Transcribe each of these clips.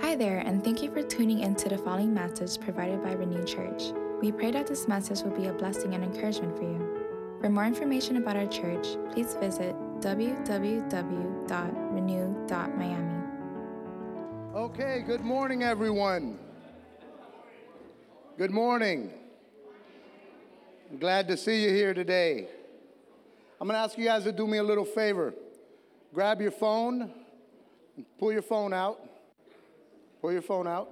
Hi there, and thank you for tuning into the following message provided by Renew Church. We pray that this message will be a blessing and encouragement for you. For more information about our church, please visit www.renew.miami. Okay, good morning, everyone. Good morning. I'm glad to see you here today. I'm going to ask you guys to do me a little favor. Grab your phone, pull your phone out. Pull your phone out.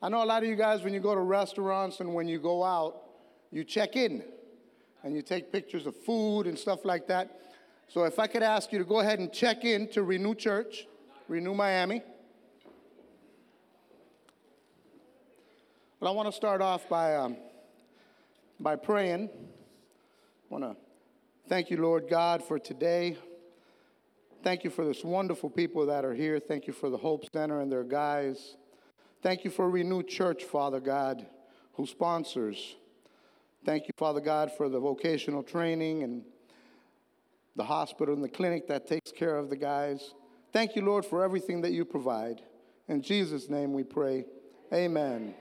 I know a lot of you guys, when you go to restaurants and when you go out, you check in and you take pictures of food and stuff like that. So if I could ask you to go ahead and check in to Renew Church, Renew Miami. Well, I want to start off by, um, by praying. I want to thank you, Lord God, for today. Thank you for this wonderful people that are here. Thank you for the Hope Center and their guys. Thank you for Renew Church, Father God, who sponsors. Thank you, Father God, for the vocational training and the hospital and the clinic that takes care of the guys. Thank you, Lord, for everything that you provide. In Jesus' name we pray. Amen.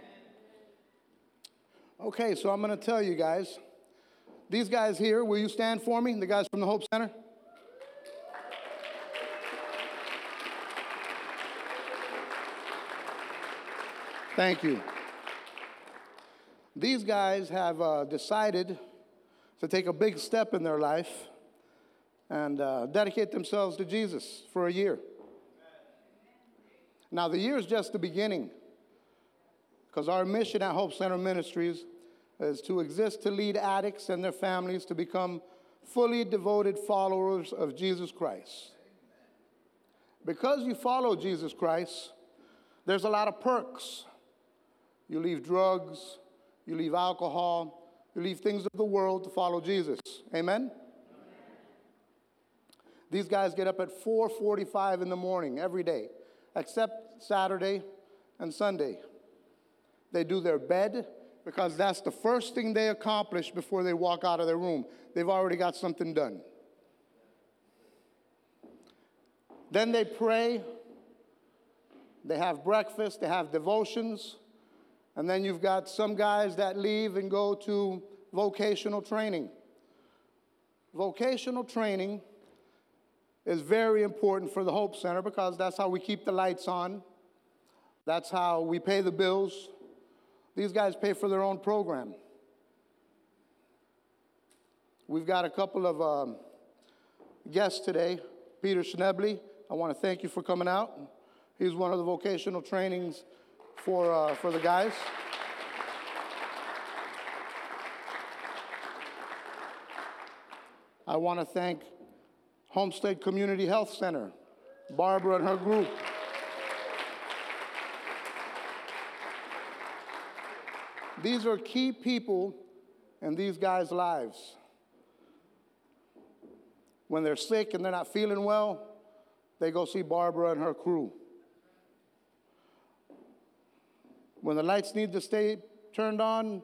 Okay, so I'm going to tell you guys. These guys here, will you stand for me? The guys from the Hope Center? Thank you. These guys have uh, decided to take a big step in their life and uh, dedicate themselves to Jesus for a year. Now, the year is just the beginning because our mission at Hope Center Ministries is to exist to lead addicts and their families to become fully devoted followers of Jesus Christ. Because you follow Jesus Christ, there's a lot of perks you leave drugs, you leave alcohol, you leave things of the world to follow Jesus. Amen? These guys get up at 4:45 in the morning every day, except Saturday and Sunday. They do their bed because that's the first thing they accomplish before they walk out of their room. They've already got something done. Then they pray, they have breakfast, they have devotions, and then you've got some guys that leave and go to vocational training. Vocational training is very important for the Hope Center because that's how we keep the lights on. That's how we pay the bills. These guys pay for their own program. We've got a couple of um, guests today. Peter Schnebley, I want to thank you for coming out. He's one of the vocational trainings for, uh, for the guys. I want to thank Homestead Community Health Center, Barbara and her group. These are key people in these guys' lives. When they're sick and they're not feeling well, they go see Barbara and her crew. When the lights need to stay turned on,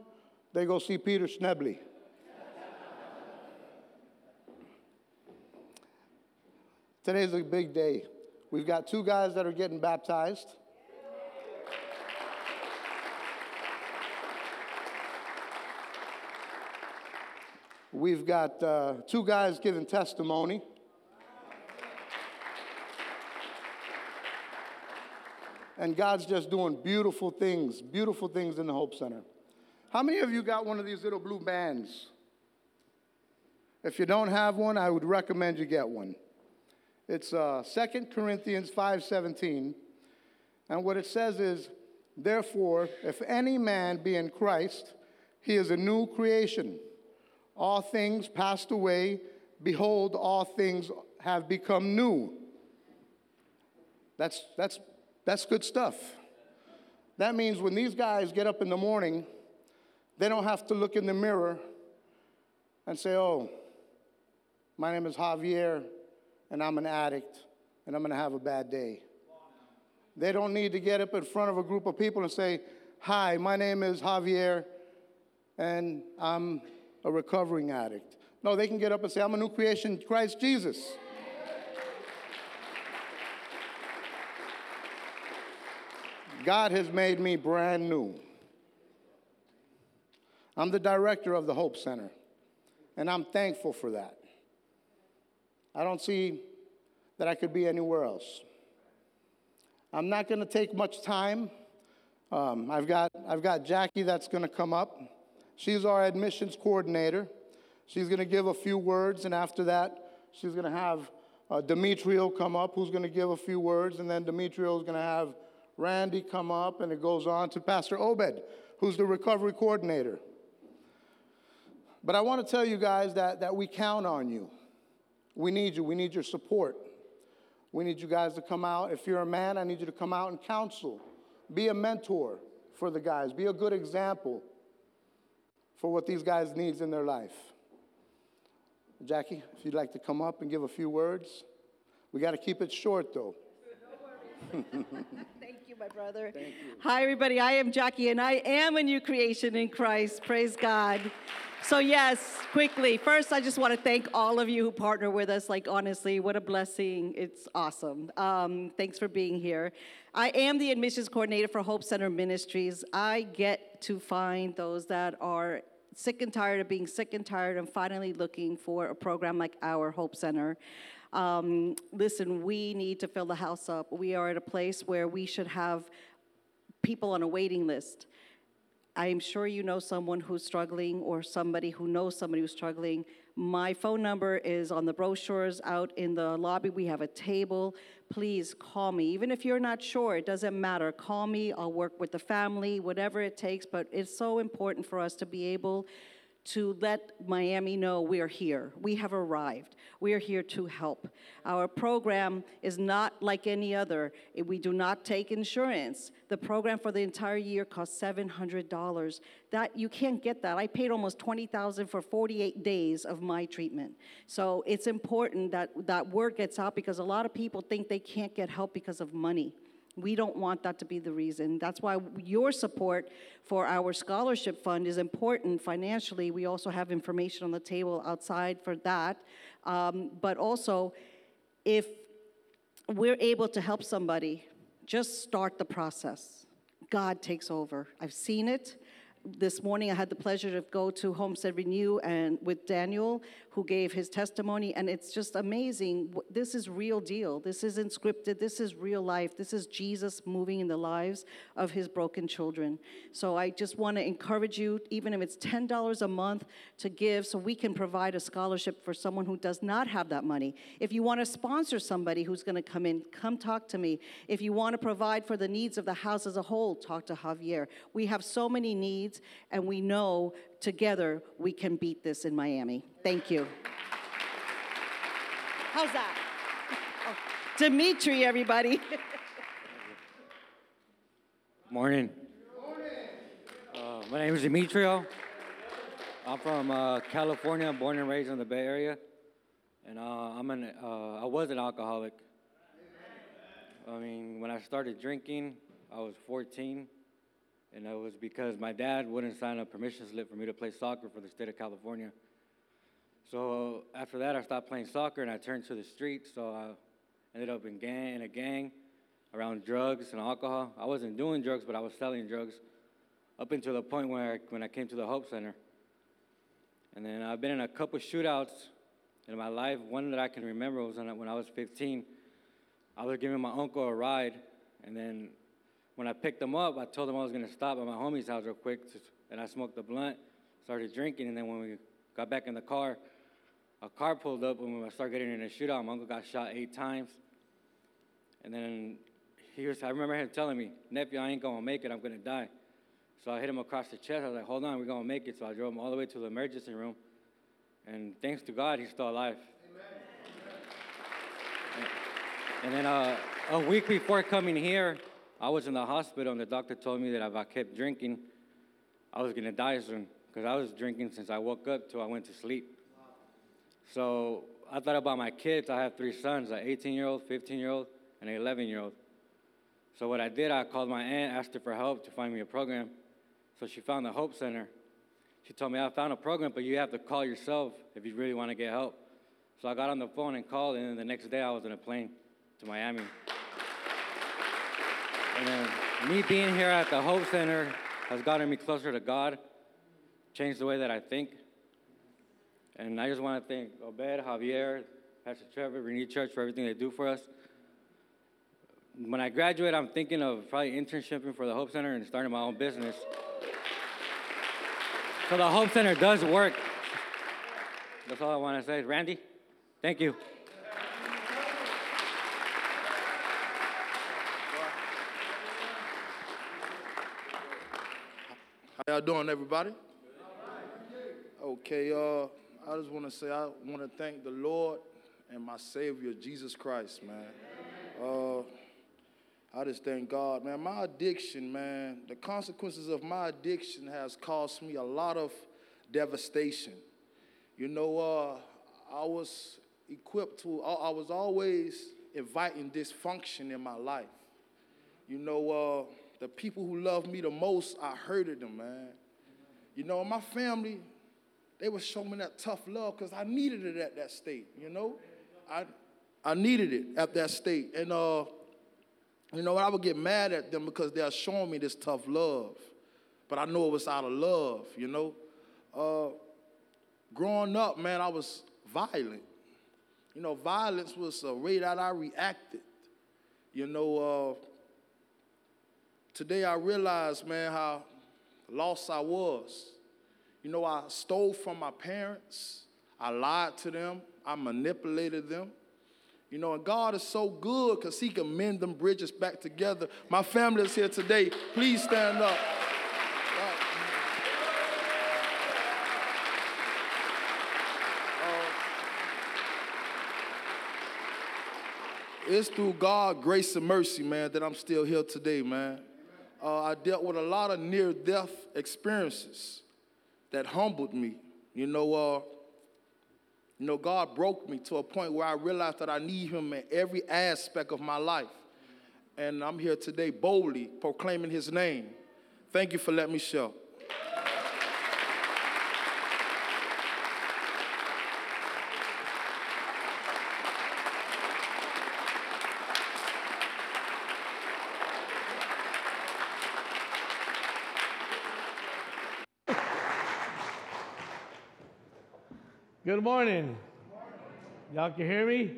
they go see Peter Schnebley. Today's a big day. We've got two guys that are getting baptized. We've got uh, two guys giving testimony. And God's just doing beautiful things, beautiful things in the Hope Center. How many of you got one of these little blue bands? If you don't have one, I would recommend you get one. It's uh, 2 Corinthians 5.17. And what it says is, Therefore, if any man be in Christ, he is a new creation. All things passed away. Behold, all things have become new. That's, that's that's good stuff. That means when these guys get up in the morning, they don't have to look in the mirror and say, oh, my name is Javier and I'm an addict and I'm going to have a bad day. They don't need to get up in front of a group of people and say, hi, my name is Javier and I'm a recovering addict. No, they can get up and say, I'm a new creation, Christ Jesus. God has made me brand new. I'm the director of the Hope Center, and I'm thankful for that. I don't see that I could be anywhere else. I'm not going to take much time. Um, I've, got, I've got Jackie that's going to come up. She's our admissions coordinator. She's going to give a few words, and after that, she's going to have uh, Demetrio come up, who's going to give a few words, and then Demetrio is going to have Randy come up, and it goes on to Pastor Obed, who's the recovery coordinator. But I want to tell you guys that, that we count on you. We need you. We need your support. We need you guys to come out. If you're a man, I need you to come out and counsel. Be a mentor for the guys. Be a good example for what these guys needs in their life. Jackie, if you'd like to come up and give a few words. We got to keep it short, though. My brother. Hi, everybody. I am Jackie, and I am a new creation in Christ. Praise God. So, yes, quickly. First, I just want to thank all of you who partner with us. Like, honestly, what a blessing. It's awesome. Um, thanks for being here. I am the admissions coordinator for Hope Center Ministries. I get to find those that are sick and tired of being sick and tired and finally looking for a program like our Hope Center. Um, listen, we need to fill the house up. We are at a place where we should have people on a waiting list. I'm sure you know someone who's struggling or somebody who knows somebody who's struggling. My phone number is on the brochures out in the lobby. We have a table. Please call me. Even if you're not sure, it doesn't matter. Call me. I'll work with the family, whatever it takes. But it's so important for us to be able to let Miami know we are here. We have arrived. We are here to help. Our program is not like any other. We do not take insurance. The program for the entire year costs $700. That you can't get that. I paid almost 20,000 for 48 days of my treatment. So it's important that that word gets out because a lot of people think they can't get help because of money. We don't want that to be the reason. That's why your support for our scholarship fund is important financially. We also have information on the table outside for that. Um, but also, if we're able to help somebody, just start the process. God takes over. I've seen it this morning I had the pleasure to go to Homestead Renew and with Daniel, who gave his testimony, and it's just amazing. This is real deal. This isn't scripted. This is real life. This is Jesus moving in the lives of his broken children. So I just want to encourage you, even if it's ten dollars a month, to give, so we can provide a scholarship for someone who does not have that money. If you want to sponsor somebody who's going to come in, come talk to me. If you want to provide for the needs of the house as a whole, talk to Javier. We have so many needs, and we know together we can beat this in Miami. Thank you. How's that? Oh, Dimitri, everybody. Morning. Uh, my name is Demetrio. I'm from uh, California, born and raised in the Bay Area, and uh, I'm an uh, I was an alcoholic. I mean, when I started drinking, I was 14 and that was because my dad wouldn't sign a permission slip for me to play soccer for the state of California. So after that, I stopped playing soccer and I turned to the street. So I ended up in gang in a gang around drugs and alcohol. I wasn't doing drugs, but I was selling drugs up until the point where I, when I came to the Hope Center. And then I've been in a couple shootouts in my life. One that I can remember was when I was 15. I was giving my uncle a ride, and then when I picked them up, I told them I was going to stop at my homie's house real quick, and I smoked a blunt, started drinking, and then when we got back in the car, a car pulled up, and when I started getting in a shootout, my uncle got shot eight times. And then he was, I remember him telling me, nephew, I ain't going to make it, I'm going to die. So I hit him across the chest. I was like, hold on, we're going to make it. So I drove him all the way to the emergency room. And thanks to God, he's still alive. Amen. And then uh, a week before coming here, I was in the hospital, and the doctor told me that if I kept drinking, I was gonna die soon because I was drinking since I woke up till I went to sleep. So I thought about my kids. I have three sons an 18 year old, 15 year old, and an 11 year old. So what I did, I called my aunt, asked her for help to find me a program. So she found the Hope Center. She told me, I found a program, but you have to call yourself if you really want to get help. So I got on the phone and called, and then the next day I was in a plane to Miami. Then uh, me being here at the Hope Center has gotten me closer to God, changed the way that I think. And I just want to thank Obed, Javier, Pastor Trevor, Renewed Church for everything they do for us. When I graduate, I'm thinking of probably internshiping for the Hope Center and starting my own business. So the Hope Center does work. That's all I want to say. Randy, thank you. How y'all doing, everybody? Okay, uh, I just want to say I want to thank the Lord and my Savior, Jesus Christ, man. Uh, I just thank God, man. My addiction, man, the consequences of my addiction has caused me a lot of devastation. You know, uh, I was equipped to, I was always inviting dysfunction in my life. You know, uh, the people who loved me the most, I hurted them, man. You know, my family, they were showing me that tough love because I needed it at that state, you know? I, I needed it at that state. And, uh, you know, I would get mad at them because they're showing me this tough love. But I know it was out of love, you know? Uh, growing up, man, I was violent. You know, violence was a way that I reacted. You know, uh, Today I realized, man, how lost I was. You know, I stole from my parents, I lied to them, I manipulated them. You know, and God is so good because He can mend them bridges back together. My family is here today. Please stand up. Uh, it's through God, grace, and mercy, man, that I'm still here today, man uh, I dealt with a lot of near death experiences that humbled me. You know, uh, you know, God broke me to a point where I realized that I need Him in every aspect of my life. And I'm here today boldly proclaiming His name. Thank you for letting me share. Good morning. Y'all can hear me?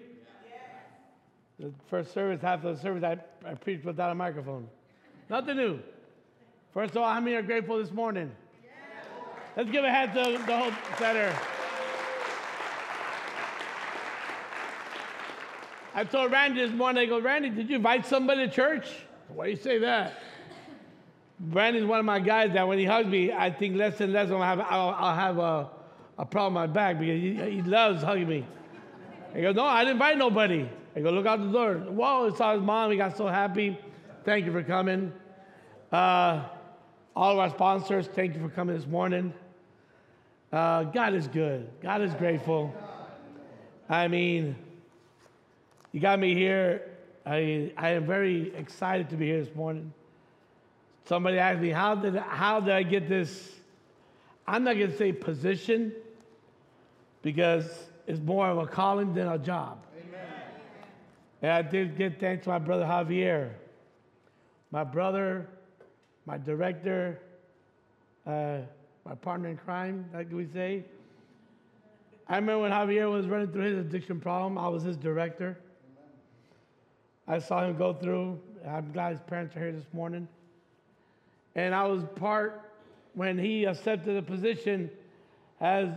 The first service, half of the service, I, I preached without a microphone. Nothing new. First of all, how many are grateful this morning? Let's give a hand to the Hope Center. I told Randy this morning, I go, Randy, did you invite somebody to church? Why do you say that? Randy's one of my guys that when he hugs me, I think less and less I'll have, I'll, I'll have a a problem in my back because he, he loves hugging me. He goes, No, I didn't invite nobody. I go, Look out the door. Whoa, saw his mom. He got so happy. Thank you for coming. Uh, all of our sponsors, thank you for coming this morning. Uh, God is good. God is grateful. I mean, you got me here. I, I am very excited to be here this morning. Somebody asked me, how did, how did I get this? I'm not going to say position because it's more of a calling than a job. Amen. And I did give thanks to my brother Javier, my brother, my director, uh, my partner in crime, like we say. I remember when Javier was running through his addiction problem, I was his director. I saw him go through. I'm glad his parents are here this morning. And I was part when he accepted the position as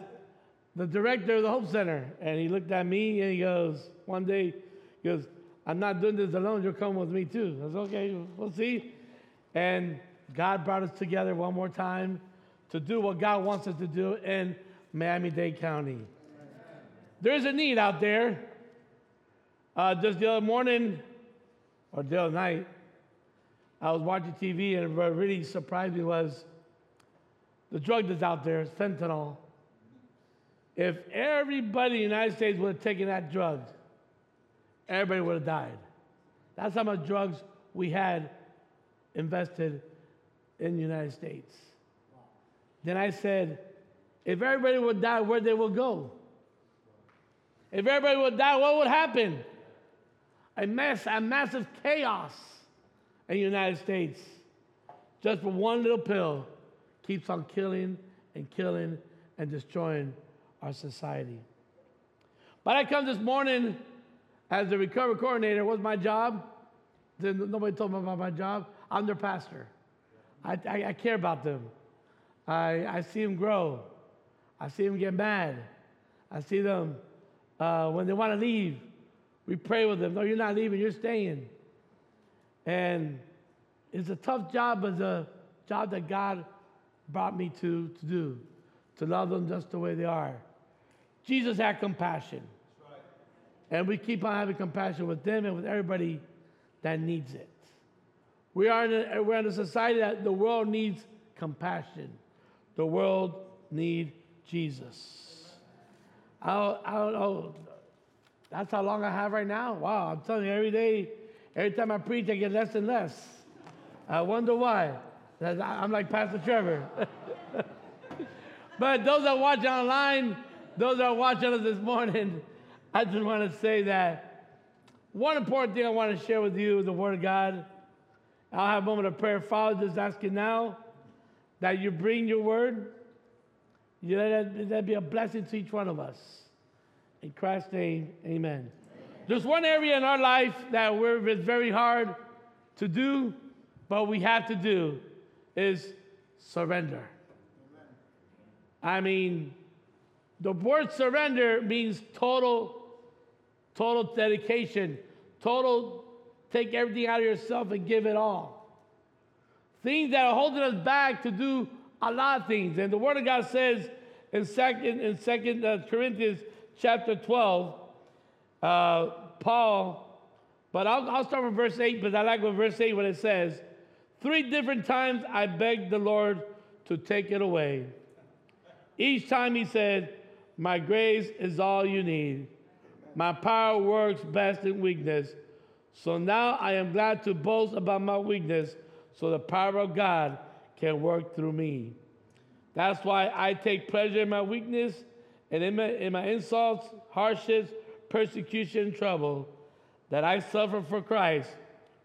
the director of the Hope Center. And he looked at me and he goes, one day, he goes, I'm not doing this alone, you'll come with me too. I was okay, we'll see. And God brought us together one more time to do what God wants us to do in Miami Dade County. There's a need out there. Uh, just the other morning, or the other night, I was watching TV and what really surprised me was the drug that's out there, fentanyl. If everybody in the United States would have taken that drug, everybody would have died. That's how much drugs we had invested in the United States. Then I said, if everybody would die, where they will go? If everybody would die, what would happen? A mess, a massive chaos in the United States. just for one little pill keeps on killing and killing and destroying our society. But I come this morning as the recovery coordinator. What's my job? Nobody told me about my job. I'm their pastor. I, I, I care about them. I, I see them grow. I see them get mad. I see them uh, when they want to leave. We pray with them. No, you're not leaving, you're staying. And it's a tough job, but it's a job that God brought me to, to do, to love them just the way they are. Jesus had compassion. And we keep on having compassion with them and with everybody that needs it. We are in a, we're in a society that the world needs compassion. The world needs Jesus. I, I don't know. That's how long I have right now. Wow, I'm telling you, every day, every time I preach, I get less and less. I wonder why. I'm like Pastor Trevor. but those that watch online, those that are watching us this morning, I just want to say that one important thing I want to share with you is the Word of God. I'll have a moment of prayer. Father, just asking now that you bring your Word. You let that, that be a blessing to each one of us. In Christ's name, amen. amen. There's one area in our life that we're, it's very hard to do, but we have to do is surrender. I mean, the word surrender means total, total dedication, total take everything out of yourself and give it all. Things that are holding us back to do a lot of things. And the Word of God says in Second, in Second uh, Corinthians chapter 12, uh, Paul, but I'll, I'll start with verse 8, but I like what verse 8 when it says, Three different times I begged the Lord to take it away. Each time he said, My grace is all you need. My power works best in weakness. So now I am glad to boast about my weakness so the power of God can work through me. That's why I take pleasure in my weakness and in my, in my insults, hardships, persecution, trouble that I suffer for Christ.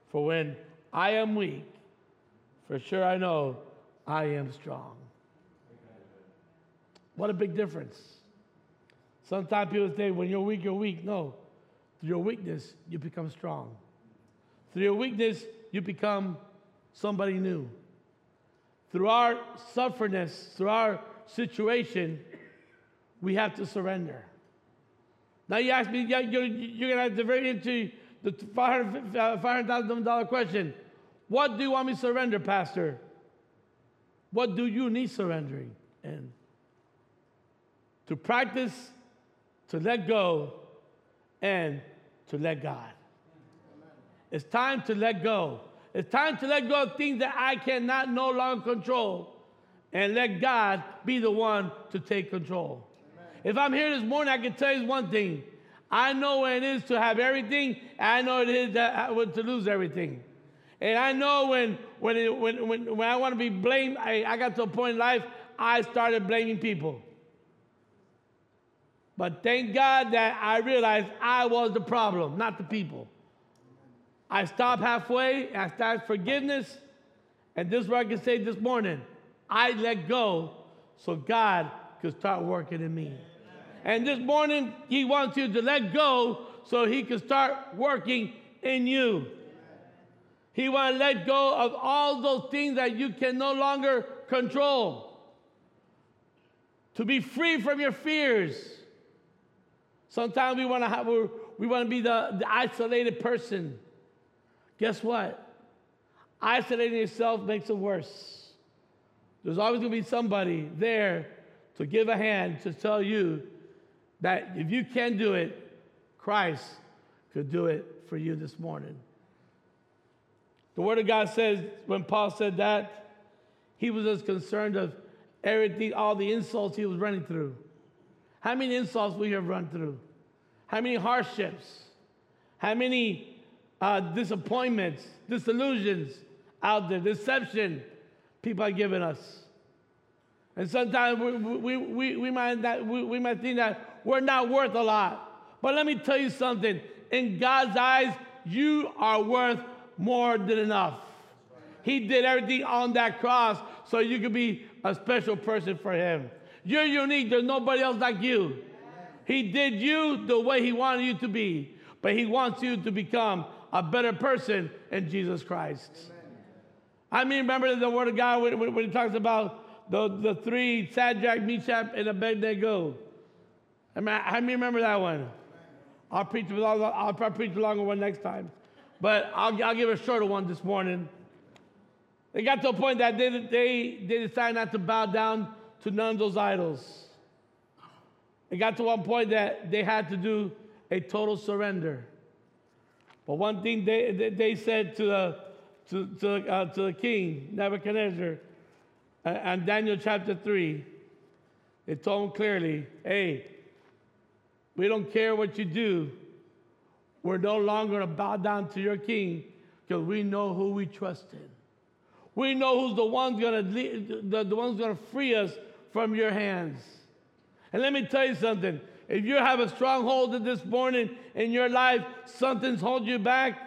For when I am weak, for sure I know I am strong. What a big difference. Sometimes people say, when you're weak, you're weak. No. Through your weakness, you become strong. Through your weakness, you become somebody new. Through our sufferness, through our situation, we have to surrender. Now you ask me, you're, you're going to have to very into the $500,000 uh, question. What do you want me to surrender, Pastor? What do you need surrendering And To practice, to let go, and to let God. It's time to let go. It's time to let go of things that I cannot no longer control and let God be the one to take control. Amen. If I'm here this morning, I can tell you one thing. I know what it is to have everything, I know it is to lose everything. And I know when, when, it, when, when, when I want to be blamed, I, I got to a point in life, I started blaming people. But thank God that I realized I was the problem, not the people. I stopped halfway, I started forgiveness, and this is what I can say this morning. I let go so God could start working in me. And this morning, He wants you to let go so He can start working in you. He wants to let go of all those things that you can no longer control. To be free from your fears. Sometimes we want to have we want to be the, the isolated person. Guess what? Isolating yourself makes it worse. There's always going to be somebody there to give a hand to tell you that if you can do it, Christ could do it for you this morning. The Word of God says when Paul said that, he was as concerned of everything, all the insults he was running through. How many insults we have run through? How many hardships? How many uh, disappointments, disillusions out there, deception people are giving us? And sometimes we, we, we, we, might, not, we, we might think that we're not worth a lot. But let me tell you something in God's eyes, you are worth more than enough. He did everything on that cross so you could be a special person for Him. You're unique. There's nobody else like you. He did you the way He wanted you to be, but He wants you to become a better person in Jesus Christ. I mean, remember the Word of God when, when, when He talks about the, the three Shadrach, Meshach, and Abednego. I mean, I mean, remember that one. I'll preach, I'll, I'll preach a longer one next time. But I'll, I'll give a shorter one this morning. They got to a point that they, they, they decided not to bow down to none of those idols. It got to one point that they had to do a total surrender. But one thing they, they, said to the, to, to, uh, to the king, Nebuchadnezzar, and Daniel chapter 3, they told him clearly, hey, we don't care what you do. We're no longer to bow down to your king because we know who we trust in. We know who's the one's to the, the one's to free us from your hands. And let me tell you something. If you have a stronghold this morning in your life, something's holding you back,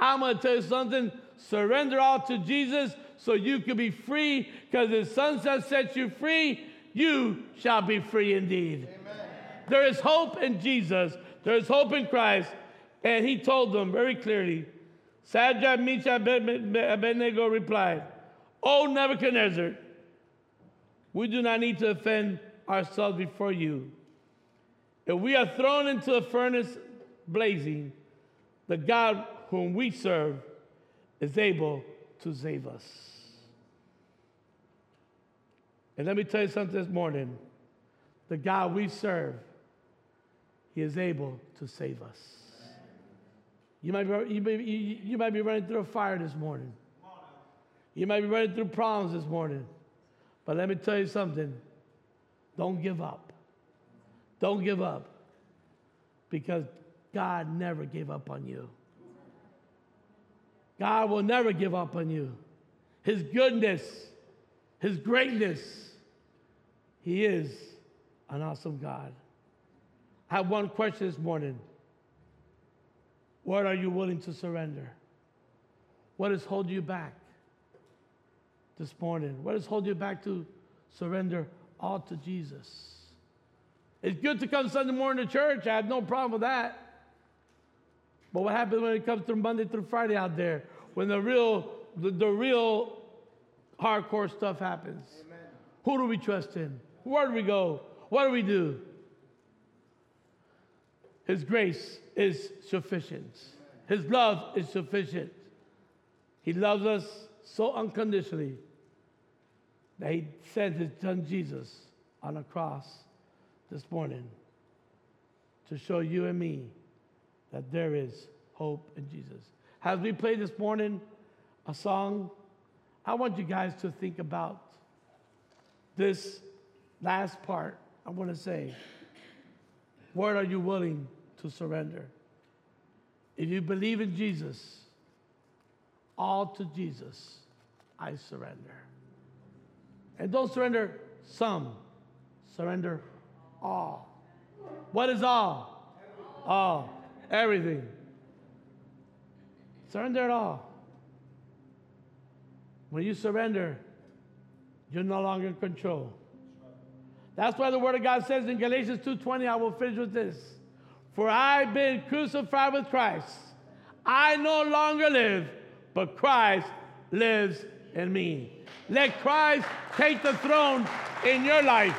I'm going to tell you something. Surrender all to Jesus so you can be free because the sunset sets you free, you shall be free indeed. Amen. There is hope in Jesus. There is hope in Christ. And he told them very clearly, Shadrach, Meshach, Abednego replied, O Nebuchadnezzar, we do not need to offend ourselves before you. If we are thrown into a furnace blazing, the God whom we serve is able to save us. And let me tell you something this morning the God we serve, He is able to save us. You might, be, you, may, you, might be running through a fire this morning. You might be running through problems this morning. But let me tell you something don't give up. Don't give up. Because God never gave up on you. God will never give up on you. His goodness, His greatness, He is an awesome God. I have one question this morning. What are you willing to surrender? What is holding you back this morning? What is holding you back to surrender all to Jesus? It's good to come Sunday morning to church. I have no problem with that. But what happens when it comes through Monday through Friday out there? When the real, the, the real hardcore stuff happens. Amen. Who do we trust in? Where do we go? What do we do? His grace is sufficient. His love is sufficient. He loves us so unconditionally that he sent his son Jesus on a cross this morning to show you and me that there is hope in Jesus. As we play this morning a song, I want you guys to think about this last part. I want to say, what are you willing to surrender? If you believe in Jesus, all to Jesus, I surrender. And don't surrender some, surrender all. What is all? All. Everything. Surrender it all. When you surrender, you're no longer in control. That's why the Word of God says in Galatians 2:20, I will finish with this. For I've been crucified with Christ. I no longer live, but Christ lives in me. Let Christ take the throne in your life.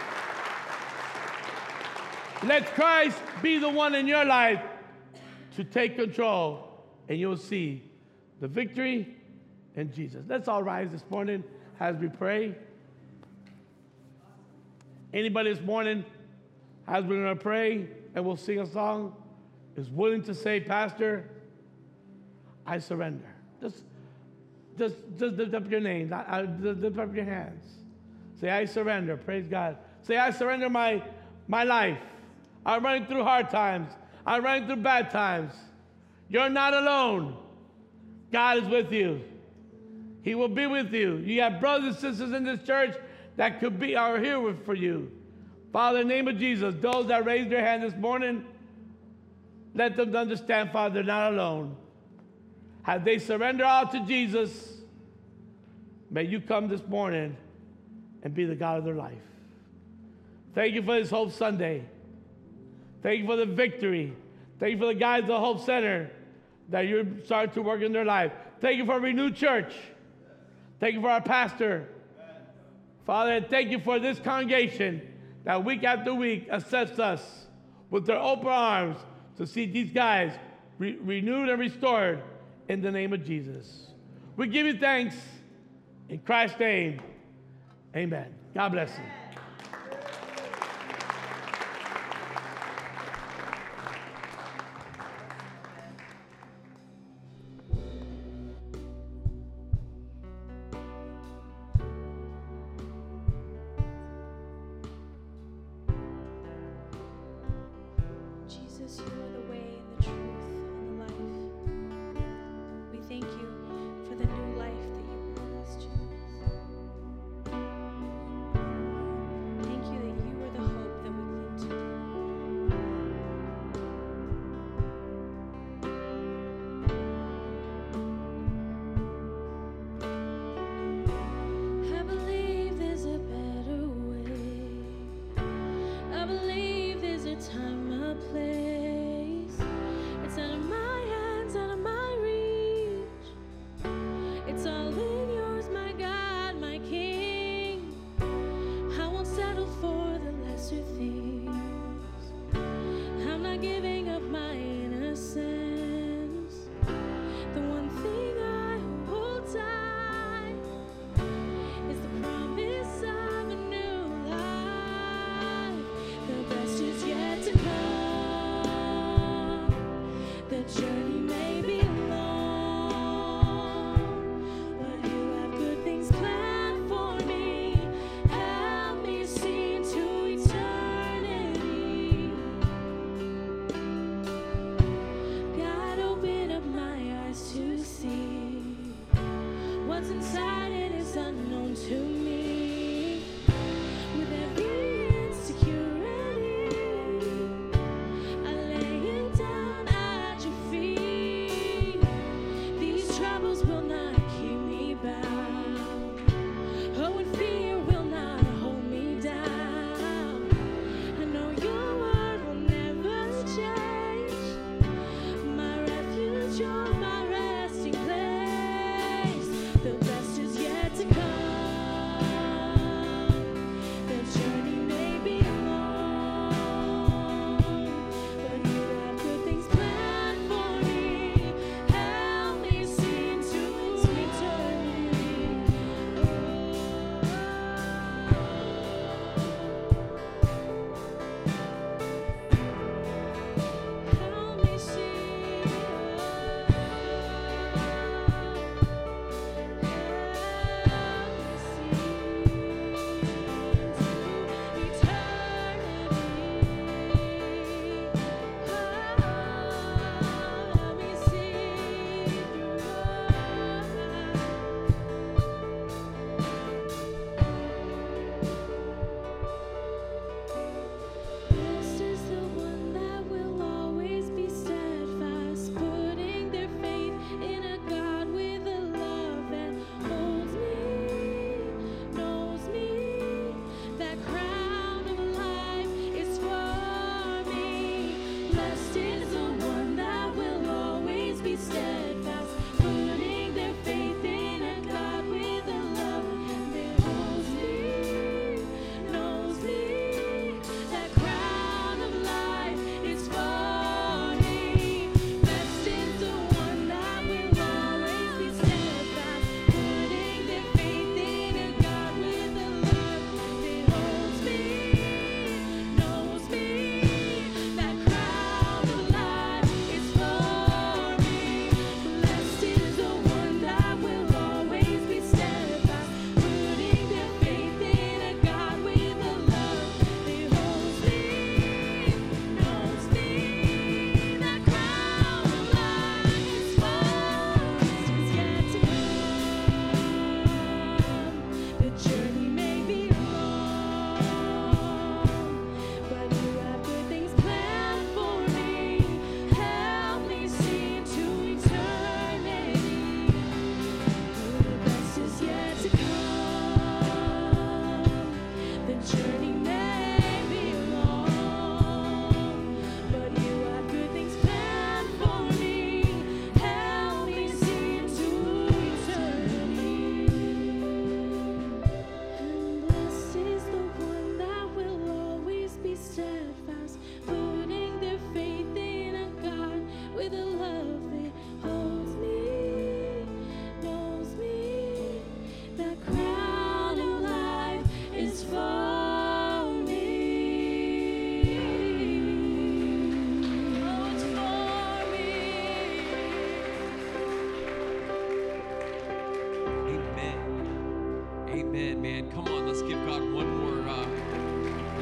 Let Christ be the one in your life to take control, and you'll see the victory in Jesus. Let's all rise this morning as we pray. Anybody this morning, as we're going to pray and we'll sing a song, is willing to say, Pastor, I surrender. Just, just, just lift up your name, lift up your hands. Say, I surrender. Praise God. Say, I surrender my, my life. I'm running through hard times. I'm running through bad times. You're not alone. God is with you. He will be with you. You have brothers and sisters in this church that could be are here for you. Father, in the name of Jesus, those that raised their hand this morning, let them understand, Father, they're not alone. Have they surrender all to Jesus, May you come this morning and be the God of their life. Thank you for this Hope Sunday. Thank you for the victory. Thank you for the guys at the Hope Center that you're starting to work in their life. Thank you for renewed church. Thank you for our pastor. Father, thank you for this congregation that week after week accepts us with their open arms to see these guys re- renewed and restored in the name of Jesus. We give you thanks in Christ's name. Amen. God bless you.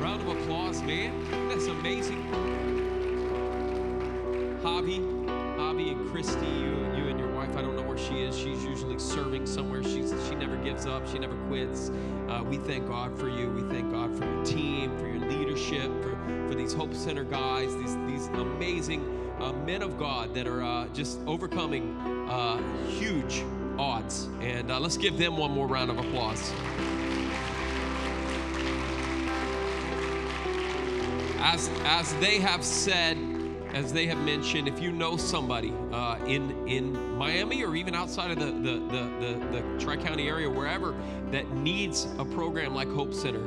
Round of applause, man. That's amazing. Hobby, Hobby and Christy, you, you and your wife, I don't know where she is. She's usually serving somewhere. She's, she never gives up, she never quits. Uh, we thank God for you. We thank God for your team, for your leadership, for, for these Hope Center guys, these, these amazing uh, men of God that are uh, just overcoming uh, huge odds. And uh, let's give them one more round of applause. As, as they have said, as they have mentioned, if you know somebody uh, in in Miami or even outside of the the, the, the, the Tri County area, wherever, that needs a program like Hope Center,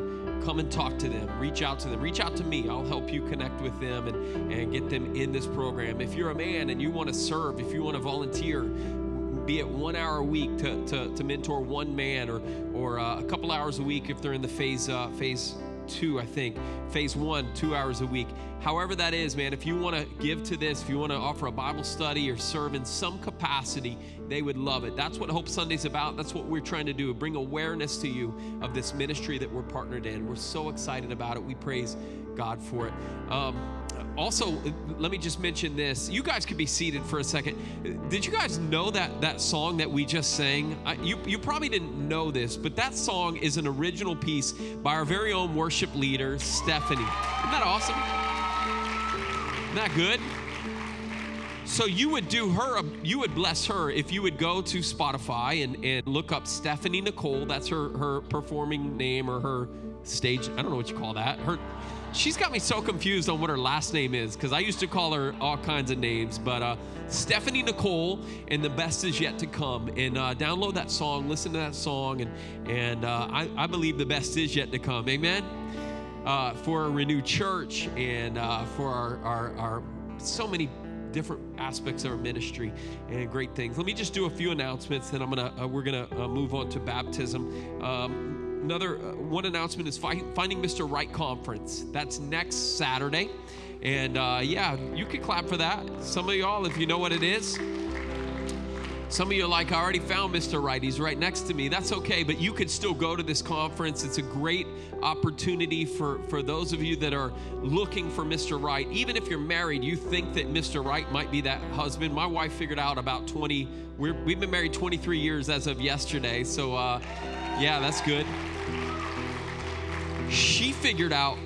come and talk to them. Reach out to them. Reach out to me. I'll help you connect with them and, and get them in this program. If you're a man and you want to serve, if you want to volunteer, be it one hour a week to, to, to mentor one man or, or uh, a couple hours a week if they're in the phase, uh, phase two, I think. Phase one, two hours a week. However, that is, man, if you want to give to this, if you want to offer a Bible study or serve in some capacity, they would love it. That's what Hope Sunday's about. That's what we're trying to do bring awareness to you of this ministry that we're partnered in. We're so excited about it. We praise God for it. Um, also, let me just mention this. You guys could be seated for a second. Did you guys know that that song that we just sang? Uh, you you probably didn't know this, but that song is an original piece by our very own worship leader, Stephanie. Isn't that awesome? Isn't that good? So you would do her, you would bless her if you would go to Spotify and, and look up Stephanie Nicole. That's her her performing name or her stage. I don't know what you call that. Her she's got me so confused on what her last name is because I used to call her all kinds of names. But uh, Stephanie Nicole, and the best is yet to come. And uh, download that song, listen to that song, and and uh, I, I believe the best is yet to come. Amen. Uh, for a renewed church and uh, for our, our our so many different aspects of our ministry and great things. Let me just do a few announcements, then I'm gonna uh, we're gonna uh, move on to baptism. Um, another uh, one announcement is fi- finding Mr. Right conference. That's next Saturday, and uh, yeah, you can clap for that. Some of y'all, if you know what it is. Some of you are like, I already found Mr. Right. He's right next to me. That's okay, but you could still go to this conference. It's a great opportunity for, for those of you that are looking for Mr. Right. Even if you're married, you think that Mr. Right might be that husband. My wife figured out about 20, we have been married 23 years as of yesterday. So, uh, yeah, that's good. She figured out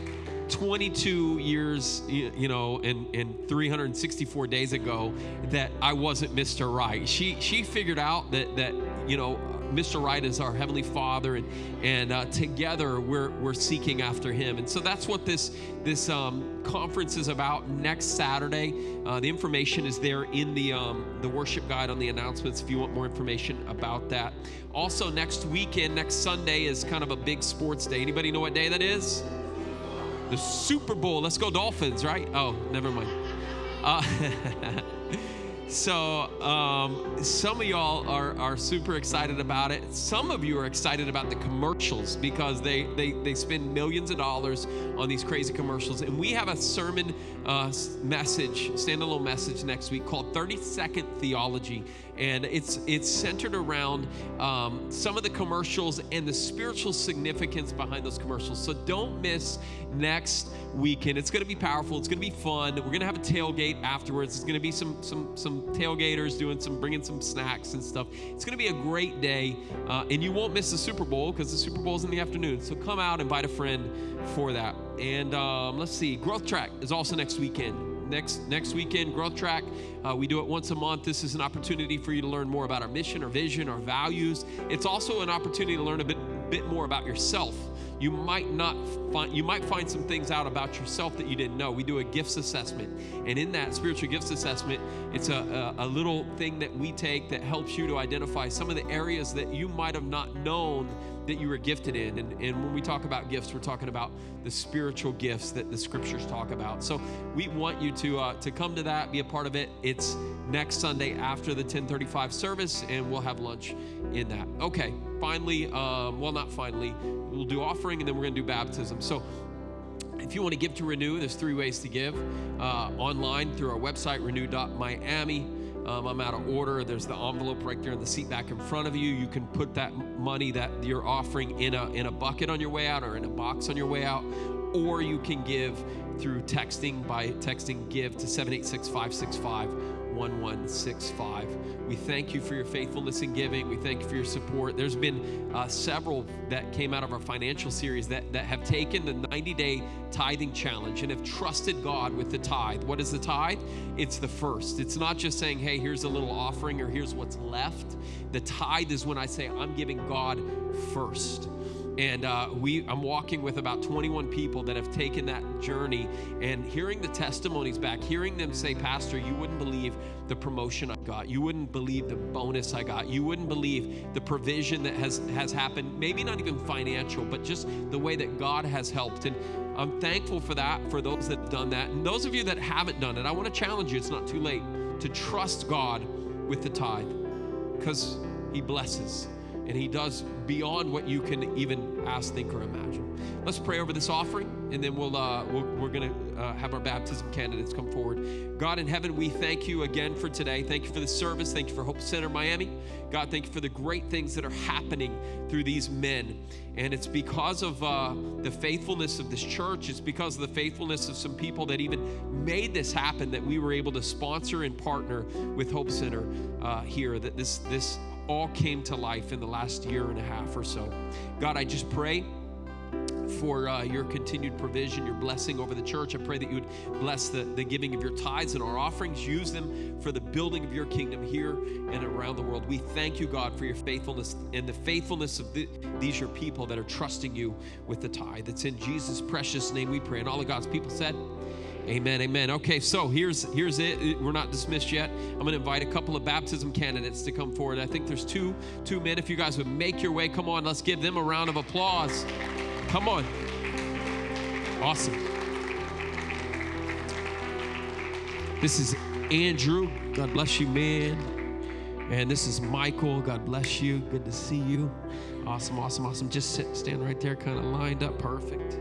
22 years, you know, and, and 364 days ago that I wasn't Mr. Right. She she figured out that that you know Mr. Right is our heavenly Father, and and uh, together we're we're seeking after Him. And so that's what this this um, conference is about. Next Saturday, uh, the information is there in the um, the worship guide on the announcements. If you want more information about that. Also, next weekend, next Sunday is kind of a big sports day. Anybody know what day that is? the Super Bowl. Let's go Dolphins, right? Oh, never mind. Uh, so um, some of y'all are, are super excited about it. Some of you are excited about the commercials because they, they, they spend millions of dollars on these crazy commercials. And we have a sermon uh, message, standalone message next week called 30 Second Theology. And it's it's centered around um, some of the commercials and the spiritual significance behind those commercials. So don't miss next weekend. It's going to be powerful. It's going to be fun. We're going to have a tailgate afterwards. It's going to be some some some tailgaters doing some bringing some snacks and stuff. It's going to be a great day, uh, and you won't miss the Super Bowl because the Super Bowl is in the afternoon. So come out, and invite a friend for that. And um, let's see, Growth Track is also next weekend next next weekend growth track. Uh, we do it once a month. This is an opportunity for you to learn more about our mission our vision our values. It's also an opportunity to learn a bit bit more about yourself. You might not find you might find some things out about yourself that you didn't know. We do a gifts assessment and in that spiritual gifts assessment it's a, a, a little thing that we take that helps you to identify some of the areas that you might have not known that you were gifted in. And, and when we talk about gifts, we're talking about the spiritual gifts that the scriptures talk about. So we want you to uh, to come to that, be a part of it. It's next Sunday after the 1035 service, and we'll have lunch in that. Okay, finally, um, well, not finally, we'll do offering and then we're going to do baptism. So if you want to give to Renew, there's three ways to give uh, online through our website, renew.miami. Um, I'm out of order. There's the envelope right there in the seat back in front of you. You can put that money that you're offering in a in a bucket on your way out or in a box on your way out, or you can give through texting by texting give to 786 565 1165. We thank you for your faithfulness in giving. We thank you for your support. There's been uh, several that came out of our financial series that, that have taken the 90 day tithing challenge and have trusted God with the tithe. What is the tithe? It's the first. It's not just saying, hey, here's a little offering or here's what's left. The tithe is when I say, I'm giving God first and uh, we i'm walking with about 21 people that have taken that journey. And hearing the testimonies back hearing them say pastor you wouldn't believe the promotion i got. You wouldn't believe the bonus i got. You wouldn't believe the provision that has has happened maybe not even financial but just the way that god has helped. And i'm thankful for that for those that have done that. And those of you that haven't done it i want to challenge you it's not too late to trust god with the tithe because he blesses and he does beyond what you can even ask, think, or imagine. Let's pray over this offering, and then we'll, uh, we we are going to uh, have our baptism candidates come forward. God in heaven, we thank you again for today. Thank you for the service. Thank you for Hope Center Miami. God, thank you for the great things that are happening through these men. And it's because of uh, the faithfulness of this church, it's because of the faithfulness of some people that even made this happen that we were able to sponsor and partner with Hope Center uh, here, that this, this all came to life in the last year and a half or so. God, I just pray for uh, your continued provision, your blessing over the church. I pray that you would bless the, the giving of your tithes and our offerings. Use them for the building of your kingdom here and around the world. We thank you, God, for your faithfulness and the faithfulness of the, these your people that are trusting you with the tithe. It's in Jesus' precious name we pray. And all of God's people said, Amen, amen. Okay, so here's here's it. We're not dismissed yet. I'm going to invite a couple of baptism candidates to come forward. I think there's two two men. If you guys would make your way, come on, let's give them a round of applause. Come on. Awesome. This is Andrew. God bless you, man. And this is Michael. God bless you. Good to see you. Awesome, awesome, awesome. Just sit, stand right there, kind of lined up. Perfect.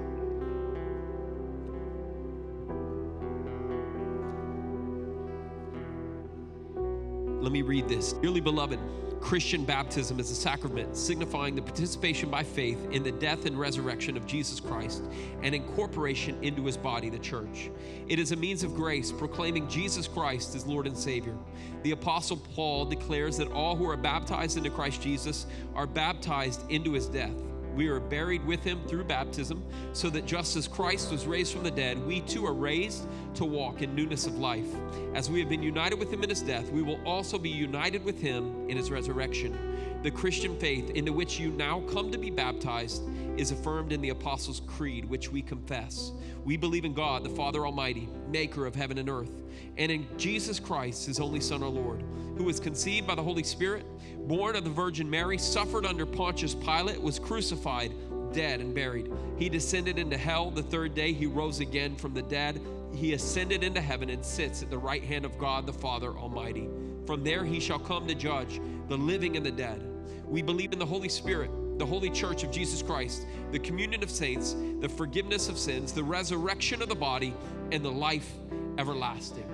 Let me read this. Dearly beloved, Christian baptism is a sacrament signifying the participation by faith in the death and resurrection of Jesus Christ and incorporation into his body, the church. It is a means of grace proclaiming Jesus Christ as Lord and Savior. The Apostle Paul declares that all who are baptized into Christ Jesus are baptized into his death. We are buried with him through baptism, so that just as Christ was raised from the dead, we too are raised to walk in newness of life. As we have been united with him in his death, we will also be united with him in his resurrection. The Christian faith into which you now come to be baptized is affirmed in the Apostles' Creed, which we confess. We believe in God, the Father Almighty, maker of heaven and earth, and in Jesus Christ, his only Son, our Lord, who was conceived by the Holy Spirit born of the Virgin Mary, suffered under Pontius Pilate, was crucified, dead, and buried. He descended into hell. The third day, he rose again from the dead. He ascended into heaven and sits at the right hand of God the Father Almighty. From there, he shall come to judge the living and the dead. We believe in the Holy Spirit, the holy church of Jesus Christ, the communion of saints, the forgiveness of sins, the resurrection of the body, and the life everlasting.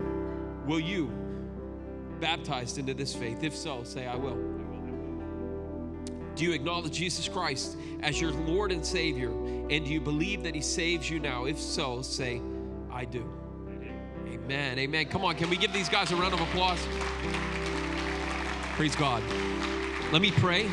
Will you baptized into this faith? If so, say, I will. Do you acknowledge Jesus Christ as your Lord and Savior? And do you believe that He saves you now? If so, say, I do. Amen. Amen. Come on, can we give these guys a round of applause? Praise God. Let me pray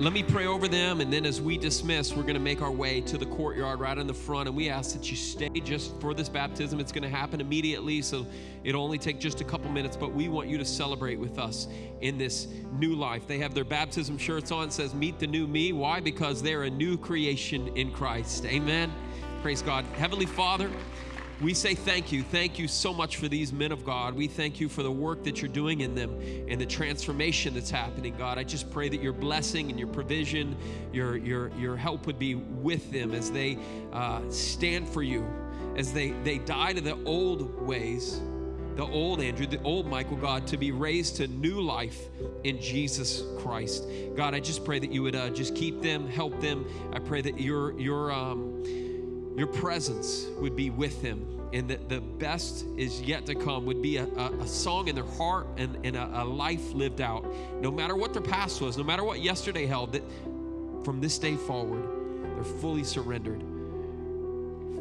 let me pray over them, and then as we dismiss, we're going to make our way to the courtyard right in the front. And we ask that you stay just for this baptism. It's going to happen immediately, so it'll only take just a couple minutes, but we want you to celebrate with us in this new life. They have their baptism shirts on, says, Meet the new me. Why? Because they're a new creation in Christ. Amen. Praise God. Heavenly Father, we say thank you. Thank you so much for these men of God. We thank you for the work that you're doing in them and the transformation that's happening, God. I just pray that your blessing and your provision, your, your, your help would be with them as they uh, stand for you, as they, they die to the old ways, the old Andrew, the old Michael, God, to be raised to new life in Jesus Christ. God, I just pray that you would uh, just keep them, help them. I pray that your, your, um, your presence would be with them and that the best is yet to come would be a, a, a song in their heart and, and a, a life lived out. No matter what their past was, no matter what yesterday held, that from this day forward, they're fully surrendered,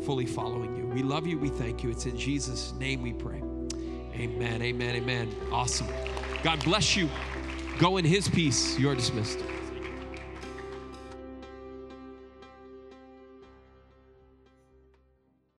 fully following you. We love you. We thank you. It's in Jesus' name we pray. Amen. Amen. Amen. Awesome. God bless you. Go in his peace. You're dismissed.